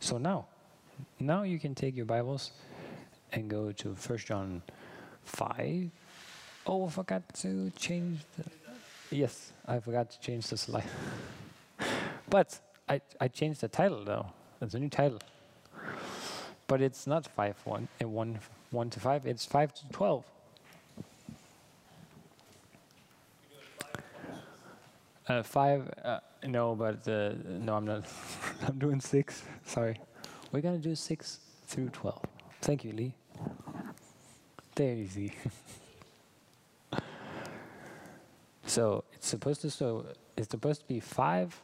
So now, now you can take your Bibles and go to 1 John 5. Oh, I forgot to change the. Yes, I forgot to change the slide. but I, I changed the title though. It's a new title. But it's not 5 1 and 1, 1 to 5, it's 5 to 12. Uh, five, uh, no, but uh, no, I'm not. I'm doing six. Sorry. We're gonna do six through 12. Thank you, Lee. There you see. so it's supposed to so it's supposed to be five,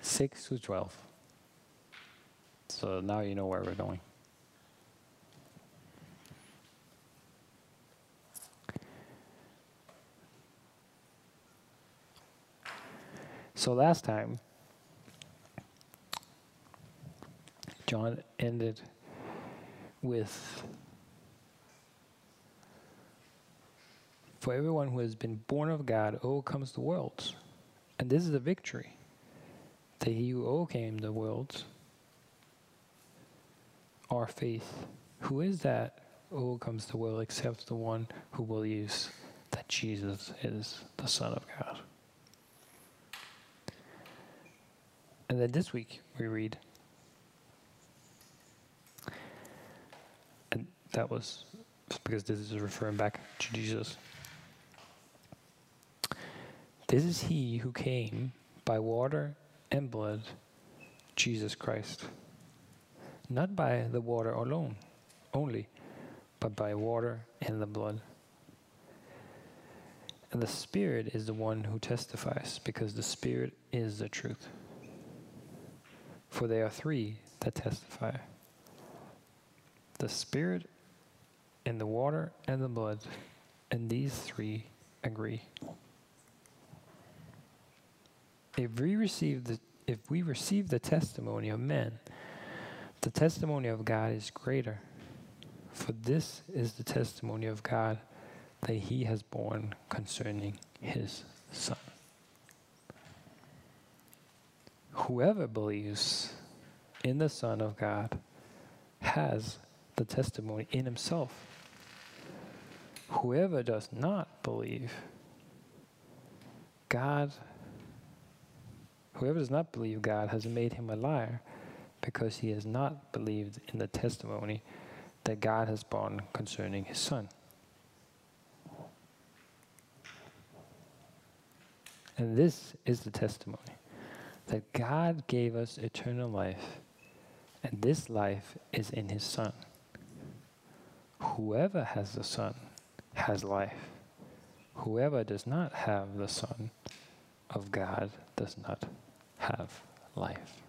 six to 12. So now you know where we're going. So last time, John ended with For everyone who has been born of God overcomes the world. And this is a victory that he who overcame the world, our faith. Who is that overcomes the world except the one who believes that Jesus is the Son of God? And then this week we read, and that was because this is referring back to Jesus. This is he who came by water and blood, Jesus Christ. Not by the water alone, only, but by water and the blood. And the Spirit is the one who testifies, because the Spirit is the truth. For there are three that testify the Spirit, and the water, and the blood, and these three agree. If we receive the if we receive the testimony of men, the testimony of God is greater. For this is the testimony of God that he has borne concerning his Son. Whoever believes in the Son of God has the testimony in himself. Whoever does not believe, God, whoever does not believe God has made him a liar because he has not believed in the testimony that God has borne concerning his Son. And this is the testimony that God gave us eternal life, and this life is in His Son. Whoever has the Son has life. Whoever does not have the Son of God does not have life.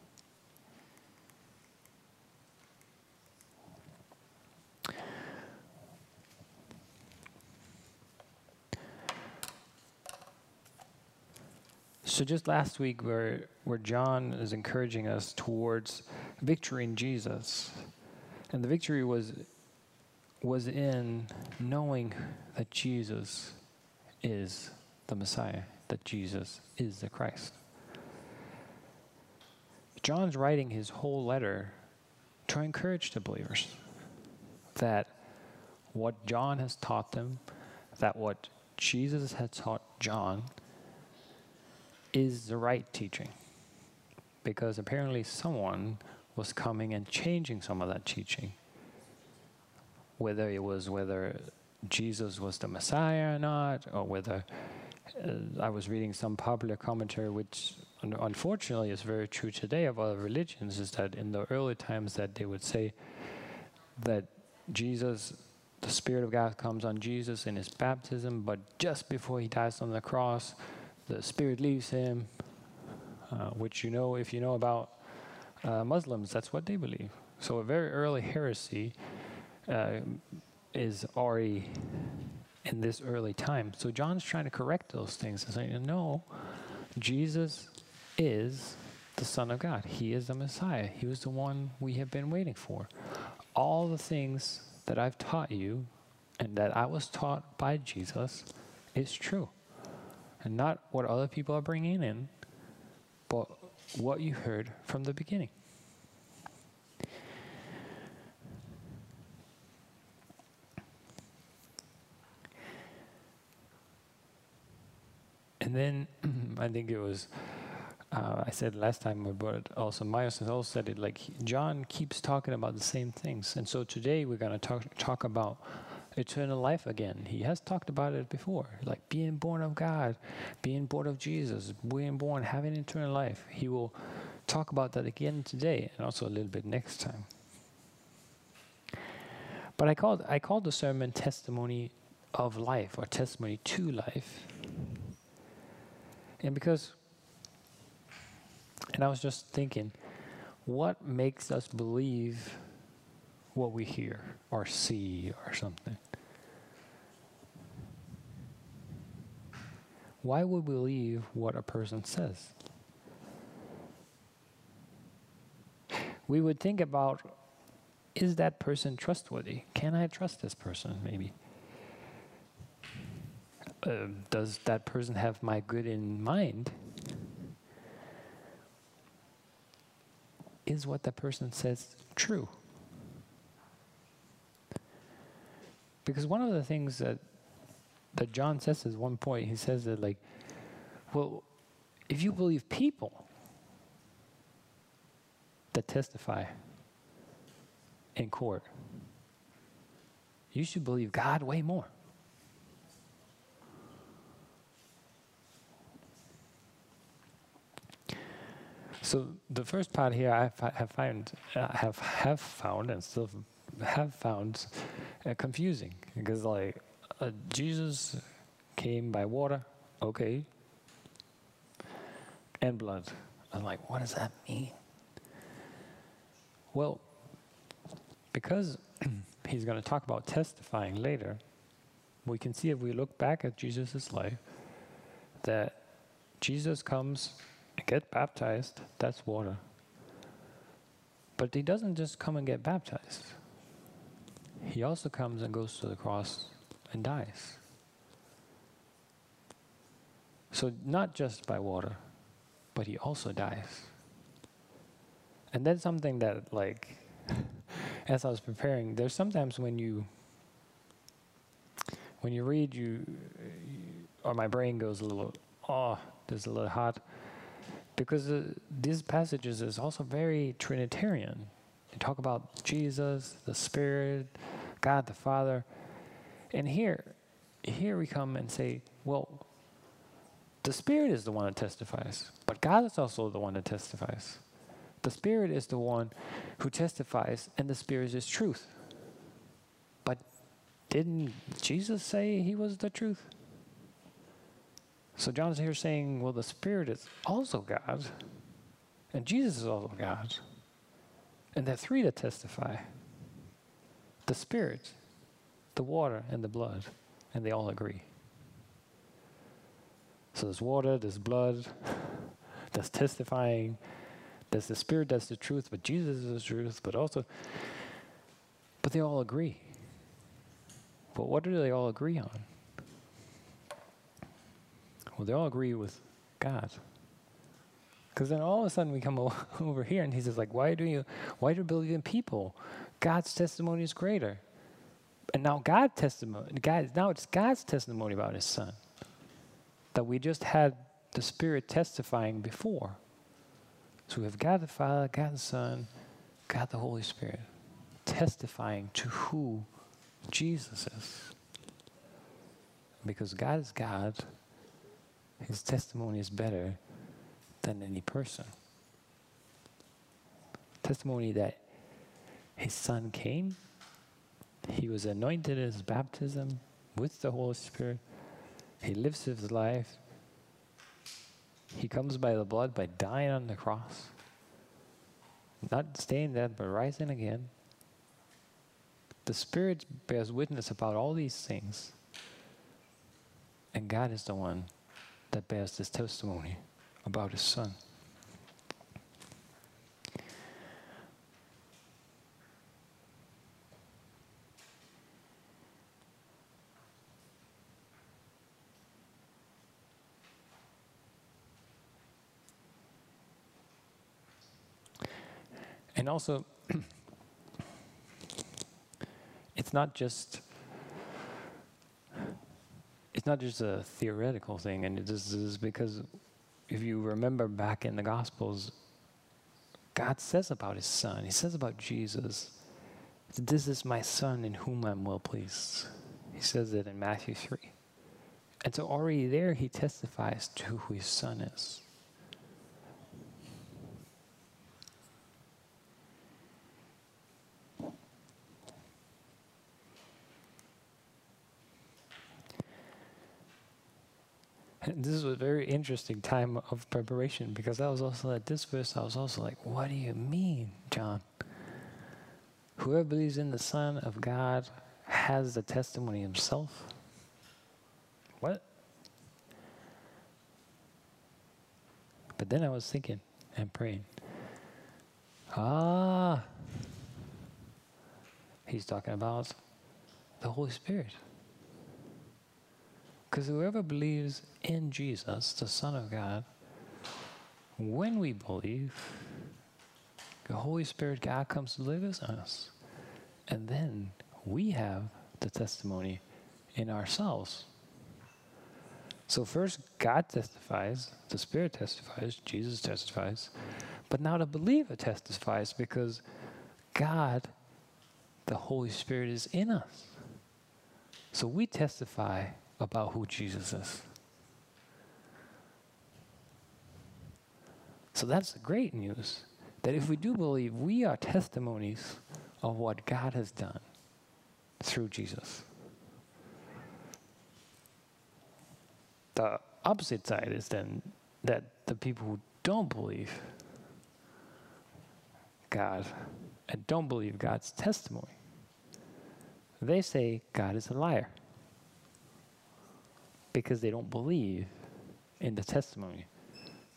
So just last week, where where John is encouraging us towards victory in Jesus, and the victory was was in knowing that Jesus is the Messiah, that Jesus is the Christ. John's writing his whole letter to encourage the believers that what John has taught them, that what Jesus had taught John is the right teaching. Because apparently someone was coming and changing some of that teaching. Whether it was whether Jesus was the Messiah or not, or whether uh, I was reading some popular commentary, which un- unfortunately is very true today of other religions, is that in the early times that they would say that Jesus, the Spirit of God comes on Jesus in his baptism, but just before he dies on the cross, the spirit leaves him, uh, which you know, if you know about uh, Muslims, that's what they believe. So a very early heresy uh, is already in this early time. So John's trying to correct those things and saying, no, Jesus is the Son of God. He is the Messiah. He was the one we have been waiting for. All the things that I've taught you and that I was taught by Jesus is true and not what other people are bringing in, but what you heard from the beginning. And then I think it was, uh, I said last time, but also Myers has also said it like John keeps talking about the same things. And so today we're going to talk, talk about eternal life again. He has talked about it before, like being born of God, being born of Jesus, being born, having eternal life. He will talk about that again today and also a little bit next time. But I called I called the sermon testimony of life or testimony to life. And because and I was just thinking, what makes us believe what we hear or see or something. Why would we believe what a person says? We would think about is that person trustworthy? Can I trust this person, maybe? Uh, does that person have my good in mind? Is what that person says true? Because one of the things that that John says at one point, he says that like, well, if you believe people that testify in court, you should believe God way more. So the first part here I have found, I have have found and still have found uh, confusing because like uh, Jesus came by water, okay, and blood. I'm like, what does that mean? Well, because he's going to talk about testifying later, we can see if we look back at Jesus' life that Jesus comes get baptized, that's water. But he doesn't just come and get baptized he also comes and goes to the cross and dies. So, not just by water, but he also dies. And that's something that, like, as I was preparing, there's sometimes when you when you read, you, or my brain goes a little, oh, there's a little hot, because uh, these passages is also very Trinitarian. They talk about Jesus, the Spirit, God the Father. And here, here we come and say, well, the Spirit is the one that testifies, but God is also the one that testifies. The Spirit is the one who testifies, and the Spirit is truth. But didn't Jesus say he was the truth? So John's here saying, well, the Spirit is also God, and Jesus is also God. And there are three that testify the Spirit, the water, and the blood. And they all agree. So there's water, there's blood, that's testifying, there's the Spirit, that's the truth, but Jesus is the truth, but also, but they all agree. But what do they all agree on? Well, they all agree with God. Because then all of a sudden we come over here and he says like, why do you, why do you believe in people? God's testimony is greater. And now God testimony, God, now it's God's testimony about his son. That we just had the Spirit testifying before. So we have God the Father, God the Son, God the Holy Spirit testifying to who Jesus is. Because God is God, his testimony is better than any person. Testimony that his son came, he was anointed at his baptism with the Holy Spirit, he lives his life, he comes by the blood by dying on the cross, not staying dead but rising again. The Spirit bears witness about all these things, and God is the one that bears this testimony about his son. And also, it's not just it's not just a theoretical thing, and this is because if you remember back in the Gospels, God says about His Son, He says about Jesus, This is my Son in whom I'm well pleased. He says it in Matthew 3. And so already there, He testifies to who His Son is. And this was a very interesting time of preparation because I was also at this verse, I was also like, what do you mean, John? Whoever believes in the Son of God has the testimony himself. What? But then I was thinking and praying. Ah, he's talking about the Holy Spirit. Because whoever believes in Jesus, the Son of God, when we believe, the Holy Spirit, God comes to live in us. And then we have the testimony in ourselves. So, first, God testifies, the Spirit testifies, Jesus testifies, but now the believer testifies because God, the Holy Spirit, is in us. So, we testify about who Jesus is. So that's the great news that if we do believe, we are testimonies of what God has done through Jesus. The opposite side is then that the people who don't believe God and don't believe God's testimony, they say God is a liar because they don't believe in the testimony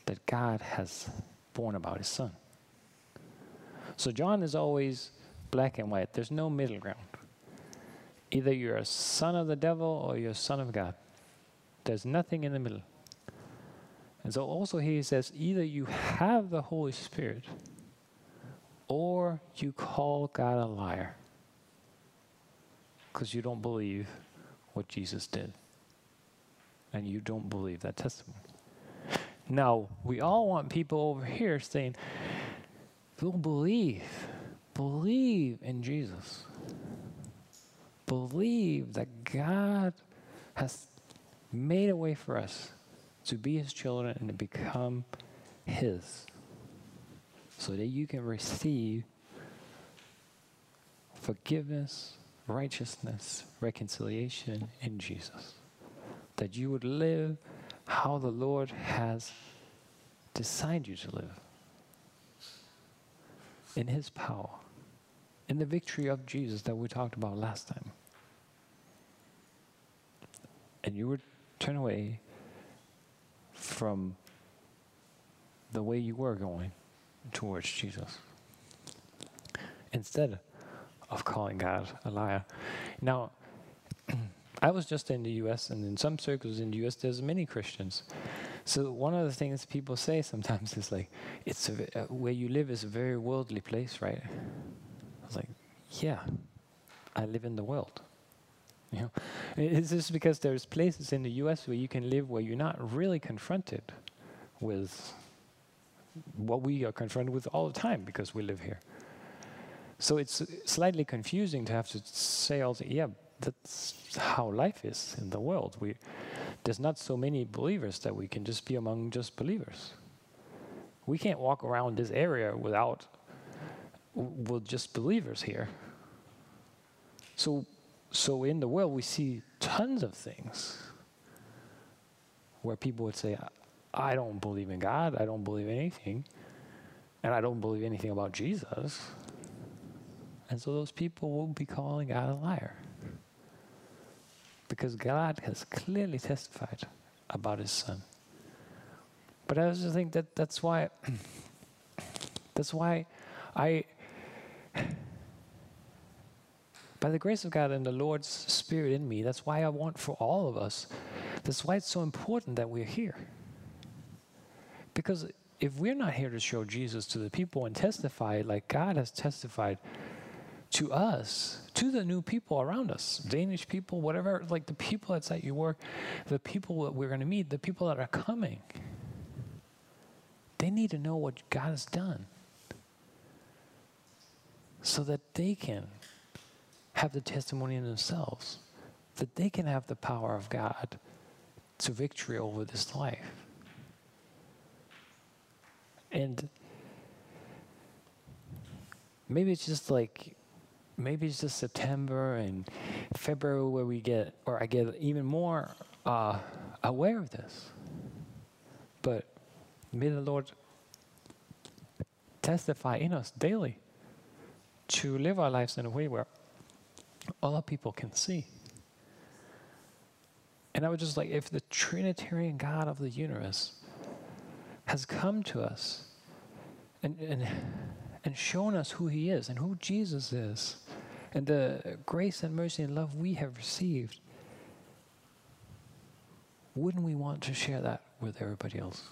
that God has borne about his son. So John is always black and white. There's no middle ground. Either you're a son of the devil or you're a son of God. There's nothing in the middle. And so also he says either you have the Holy Spirit or you call God a liar because you don't believe what Jesus did and you don't believe that testimony. Now, we all want people over here saying, don't believe, believe in Jesus. Believe that God has made a way for us to be his children and to become his so that you can receive forgiveness, righteousness, reconciliation in Jesus that you would live how the Lord has designed you to live in His power, in the victory of Jesus that we talked about last time. And you would turn away from the way you were going towards Jesus instead of calling God a liar. Now, I was just in the US, and in some circles in the US, there's many Christians. So one of the things people say sometimes is like, "It's a, uh, where you live is a very worldly place, right?" I was like, "Yeah, I live in the world." You know, it's just because there's places in the U.S. where you can live where you're not really confronted with what we are confronted with all the time because we live here. So it's slightly confusing to have to say all the, yeah, that's how life is in the world. We, there's not so many believers that we can just be among just believers. We can't walk around this area without with just believers here. So, so in the world we see tons of things where people would say, "I don't believe in God. I don't believe anything, and I don't believe anything about Jesus." And so those people will be calling God a liar because God has clearly testified about his son. But I also think that that's why that's why I by the grace of God and the Lord's Spirit in me, that's why I want for all of us. That's why it's so important that we're here. Because if we're not here to show Jesus to the people and testify like God has testified to us, to the new people around us, Danish people, whatever, like the people that's at your work, the people that we're going to meet, the people that are coming. They need to know what God has done so that they can have the testimony in themselves, that they can have the power of God to victory over this life. And maybe it's just like maybe it's just September and February where we get, or I get even more uh, aware of this. But may the Lord testify in us daily to live our lives in a way where other people can see. And I was just like, if the Trinitarian God of the universe has come to us and, and, and shown us who he is and who Jesus is, and the grace and mercy and love we have received, wouldn't we want to share that with everybody else?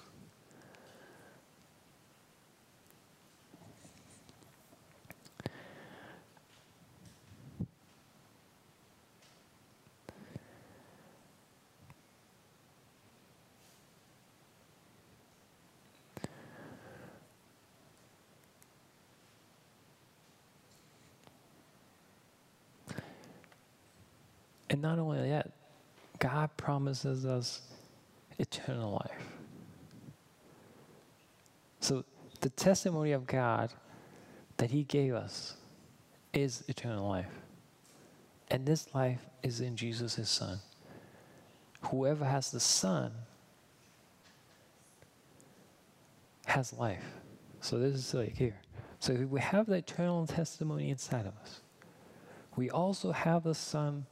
And not only that, God promises us eternal life. So the testimony of God that He gave us is eternal life. And this life is in Jesus, His Son. Whoever has the Son has life. So this is like here. So if we have the eternal testimony inside of us. We also have the Son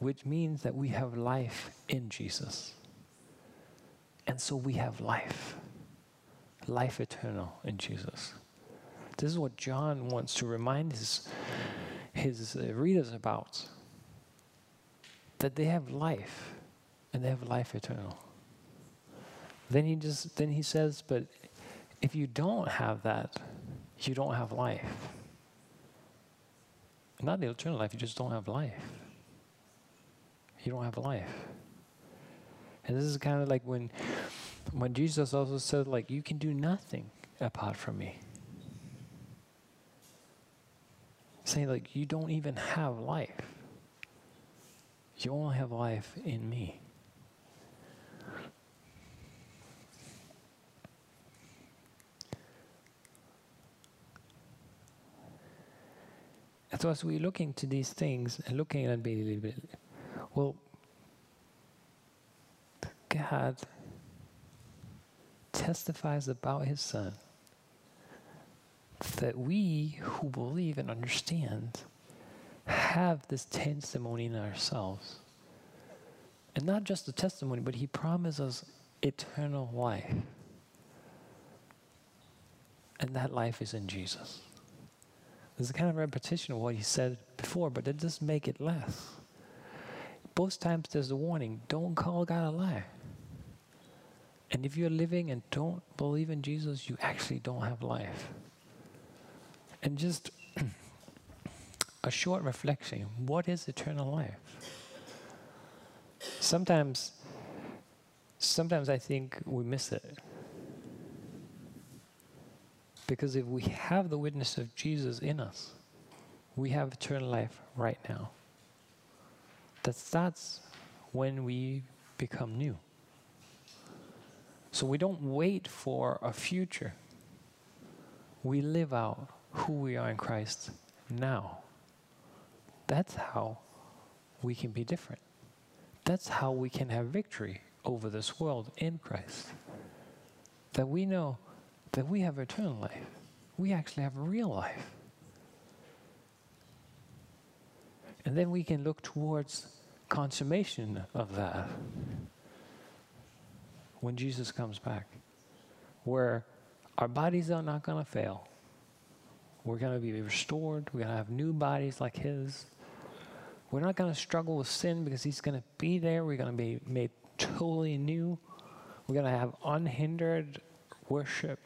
which means that we have life in Jesus. And so we have life, life eternal in Jesus. This is what John wants to remind his, his uh, readers about that they have life and they have life eternal. Then he just then he says, but if you don't have that, you don't have life. Not the eternal life, you just don't have life you don't have life. And this is kind of like when when Jesus also said like you can do nothing apart from me. Saying like you don't even have life. You only have life in me. And so as we look into these things and looking at it a little bit well, God testifies about his son that we who believe and understand have this testimony in ourselves. And not just the testimony, but he promises eternal life. And that life is in Jesus. There's a kind of repetition of what he said before, but it doesn't make it less both times there's a warning don't call God a liar. And if you're living and don't believe in Jesus, you actually don't have life. And just a short reflection what is eternal life? Sometimes, sometimes I think we miss it. Because if we have the witness of Jesus in us, we have eternal life right now that that's when we become new. So we don't wait for a future. We live out who we are in Christ now. That's how we can be different. That's how we can have victory over this world in Christ. That we know that we have eternal life. We actually have real life. And then we can look towards consummation of that when Jesus comes back, where our bodies are not going to fail. We're going to be restored. We're going to have new bodies like His. We're not going to struggle with sin because He's going to be there. We're going to be made totally new. We're going to have unhindered worship.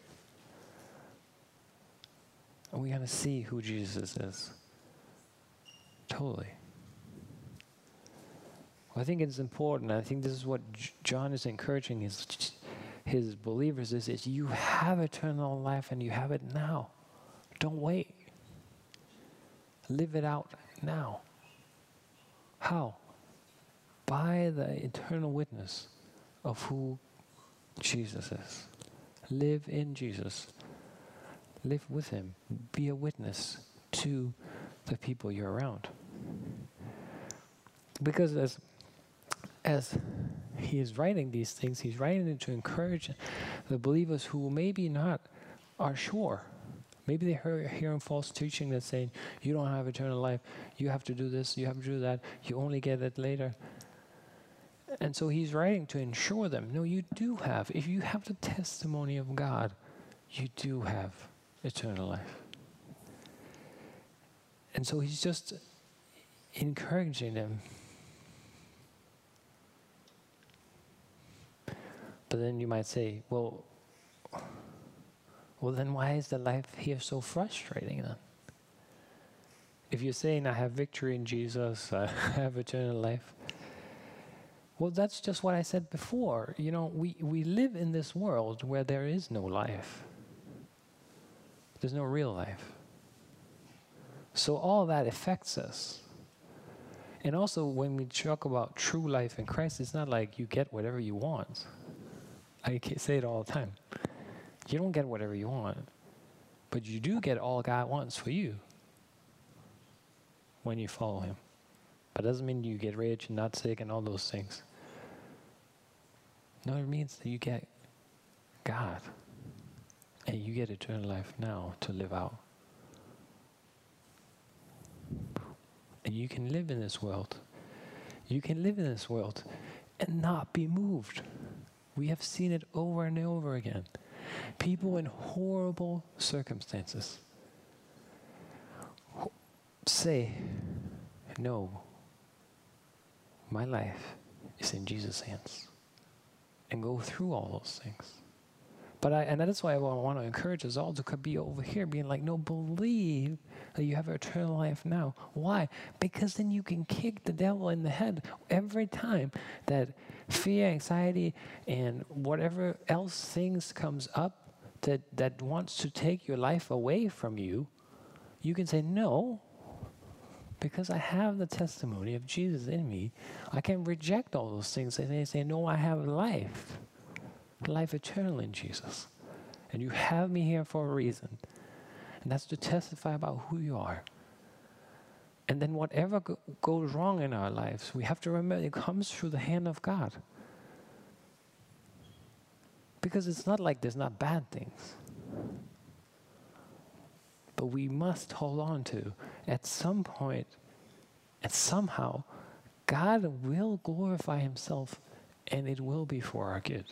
And we're going to see who Jesus is. Totally. I think it's important. I think this is what John is encouraging his, his believers is, is you have eternal life and you have it now. Don't wait. Live it out now. How? By the eternal witness of who Jesus is. Live in Jesus. Live with Him. Be a witness to the people you're around. Because as as he is writing these things, he's writing it to encourage the believers who maybe not are sure. Maybe they hear hearing false teaching that's saying, you don't have eternal life, you have to do this, you have to do that, you only get it later. And so he's writing to ensure them, no, you do have. If you have the testimony of God, you do have eternal life. And so he's just encouraging them. But then you might say, well, well, then why is the life here so frustrating then? If you're saying, I have victory in Jesus, I have eternal life, well, that's just what I said before. You know, we, we live in this world where there is no life, there's no real life. So all that affects us. And also, when we talk about true life in Christ, it's not like you get whatever you want. I say it all the time. You don't get whatever you want, but you do get all God wants for you when you follow Him. But it doesn't mean you get rich and not sick and all those things. No, it means that you get God and you get eternal life now to live out. And you can live in this world. You can live in this world and not be moved. We have seen it over and over again. People in horrible circumstances say, No, my life is in Jesus' hands and go through all those things. But I, and that's why I want to encourage us all to be over here, being like, no, believe that you have eternal life now. Why? Because then you can kick the devil in the head every time that fear, anxiety, and whatever else things comes up that, that wants to take your life away from you. You can say, no, because I have the testimony of Jesus in me, I can reject all those things and say, No, I have life, life eternal in Jesus. And you have me here for a reason. And that's to testify about who you are. And then whatever go- goes wrong in our lives, we have to remember it comes through the hand of God. Because it's not like there's not bad things. But we must hold on to at some point and somehow God will glorify himself and it will be for our good.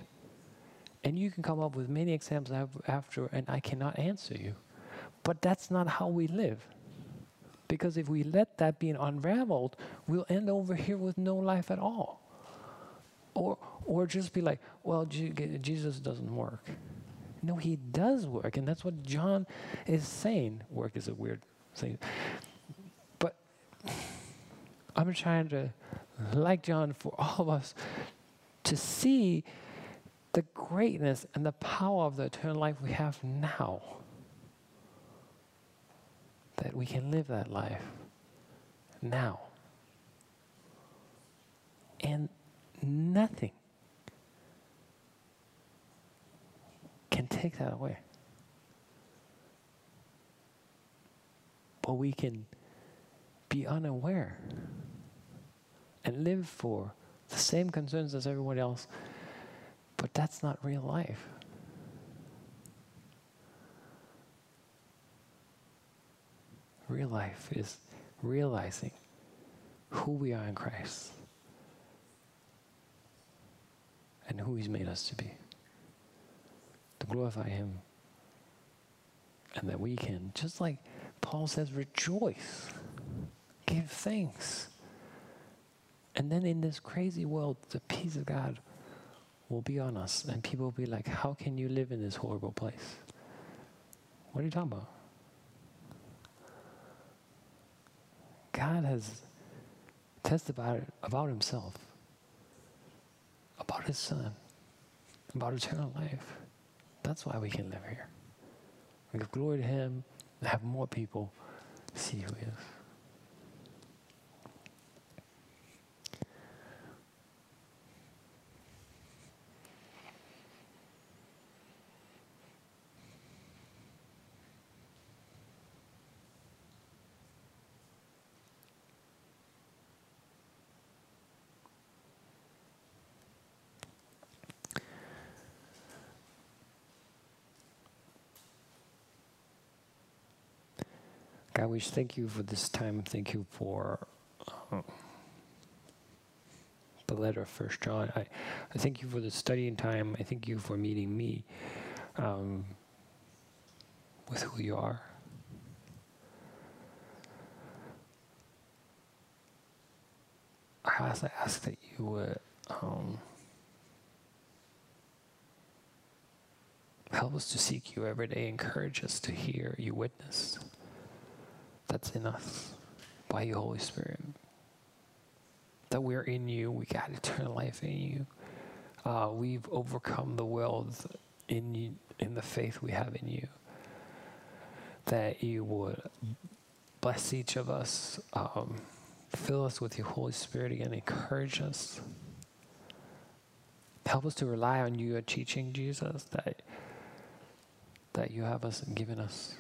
And you can come up with many examples after, and I cannot answer you. But that's not how we live. Because if we let that be unraveled, we'll end over here with no life at all. Or, or just be like, well, Jesus doesn't work. No, he does work, and that's what John is saying. Work is a weird thing. But I'm trying to, like John, for all of us to see the greatness and the power of the eternal life we have now. That we can live that life now. And nothing can take that away. But we can be unaware and live for the same concerns as everyone else, but that's not real life. Real life is realizing who we are in Christ and who He's made us to be to glorify Him. And that we can, just like Paul says, rejoice, give thanks. And then in this crazy world, the peace of God will be on us. And people will be like, How can you live in this horrible place? What are you talking about? God has testified about himself, about his son, about eternal life. That's why we can live here. We give glory to him and have more people see who he is. We thank you for this time. Thank you for uh, the letter of First John. I, I thank you for the studying time. I thank you for meeting me um, with who you are. I I ask that you would um, help us to seek you every day, encourage us to hear you witness that's in us by your Holy Spirit. That we're in you, we got eternal life in you. Uh, we've overcome the world in you, in the faith we have in you. That you would bless each of us, um, fill us with your Holy Spirit again, encourage us. Help us to rely on you, your teaching, Jesus, that that you have us given us.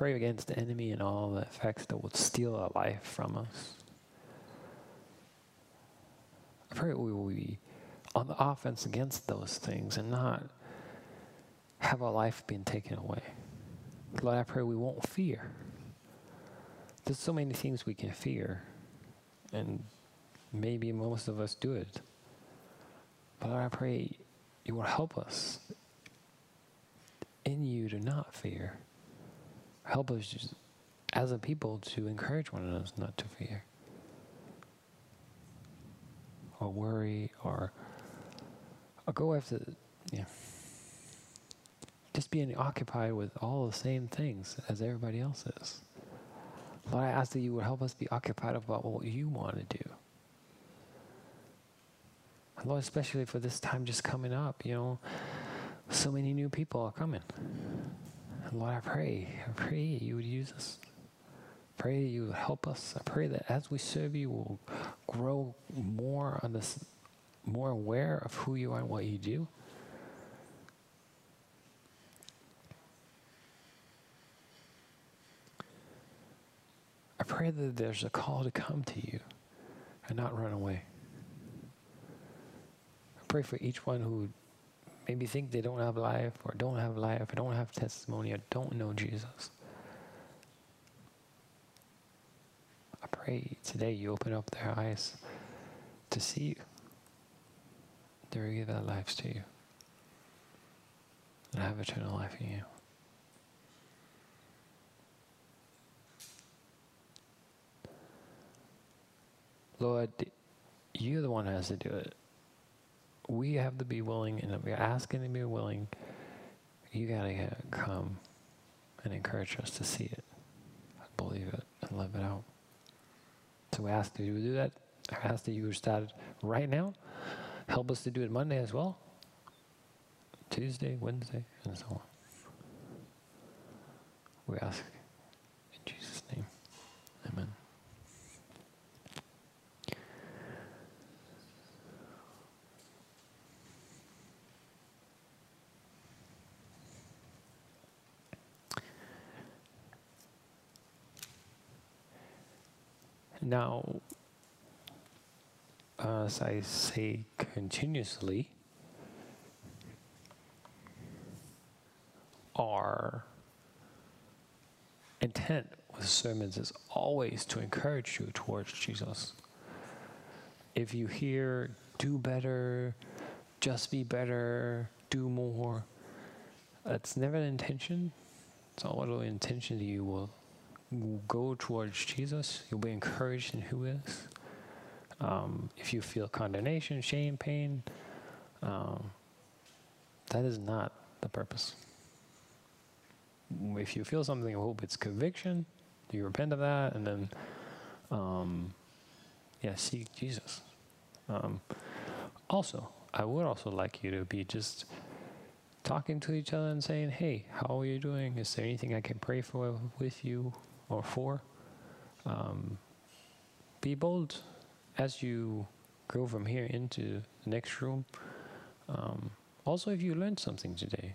Pray against the enemy and all the effects that would steal our life from us. I pray we will be on the offense against those things and not have our life being taken away. Lord, I pray we won't fear. There's so many things we can fear, and maybe most of us do it. But Lord, I pray you will help us in you to not fear help us as a people to encourage one another not to fear or worry or, or go after, yeah. Just being occupied with all the same things as everybody else is. Lord, I ask that you would help us be occupied about what you want to do. Lord, especially for this time just coming up, you know, so many new people are coming. Lord, I pray, I pray you would use us. Pray you would help us. I pray that as we serve you, we'll grow more on this, more aware of who you are and what you do. I pray that there's a call to come to you and not run away. I pray for each one who maybe think they don't have life or don't have life or don't have testimony or don't know Jesus. I pray today you open up their eyes to see you. They give their lives to you and have eternal life in you. Lord, you're the one who has to do it we have to be willing, and if we're asking to be willing, you got to come and encourage us to see it, believe it, and live it out. So we ask that you do that. I ask that you start right now. Help us to do it Monday as well, Tuesday, Wednesday, and so on. We ask in Jesus' name. Amen. Now, as I say continuously, our intent with sermons is always to encourage you towards Jesus. If you hear, do better, just be better, do more, that's never an intention. It's all the intention you will go towards Jesus, you'll be encouraged in who is. Um, if you feel condemnation, shame, pain, um, that is not the purpose. if you feel something, I hope it's conviction. You repent of that, and then, um, yeah, seek Jesus. Um, also, I would also like you to be just talking to each other and saying, "Hey, how are you doing? Is there anything I can pray for with you or for?" Um, be bold as you go from here into the next room. Um, also, if you learned something today,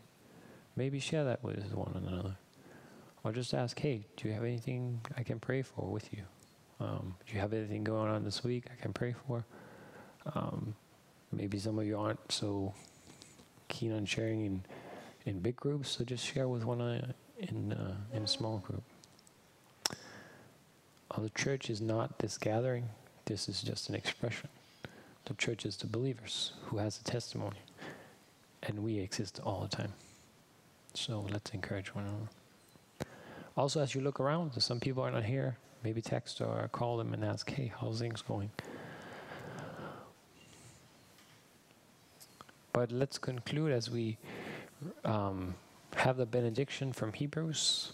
maybe share that with one another. Or just ask, hey, do you have anything I can pray for with you? Um, do you have anything going on this week I can pray for? Um, maybe some of you aren't so keen on sharing in, in big groups, so just share with one uh, in, uh, in a small group. Uh, the church is not this gathering, this is just an expression. The church is the believers who has a testimony, and we exist all the time. So let's encourage one another. Also, as you look around, some people are not here. Maybe text or call them and ask, hey, how's things going? But let's conclude as we um, have the benediction from Hebrews.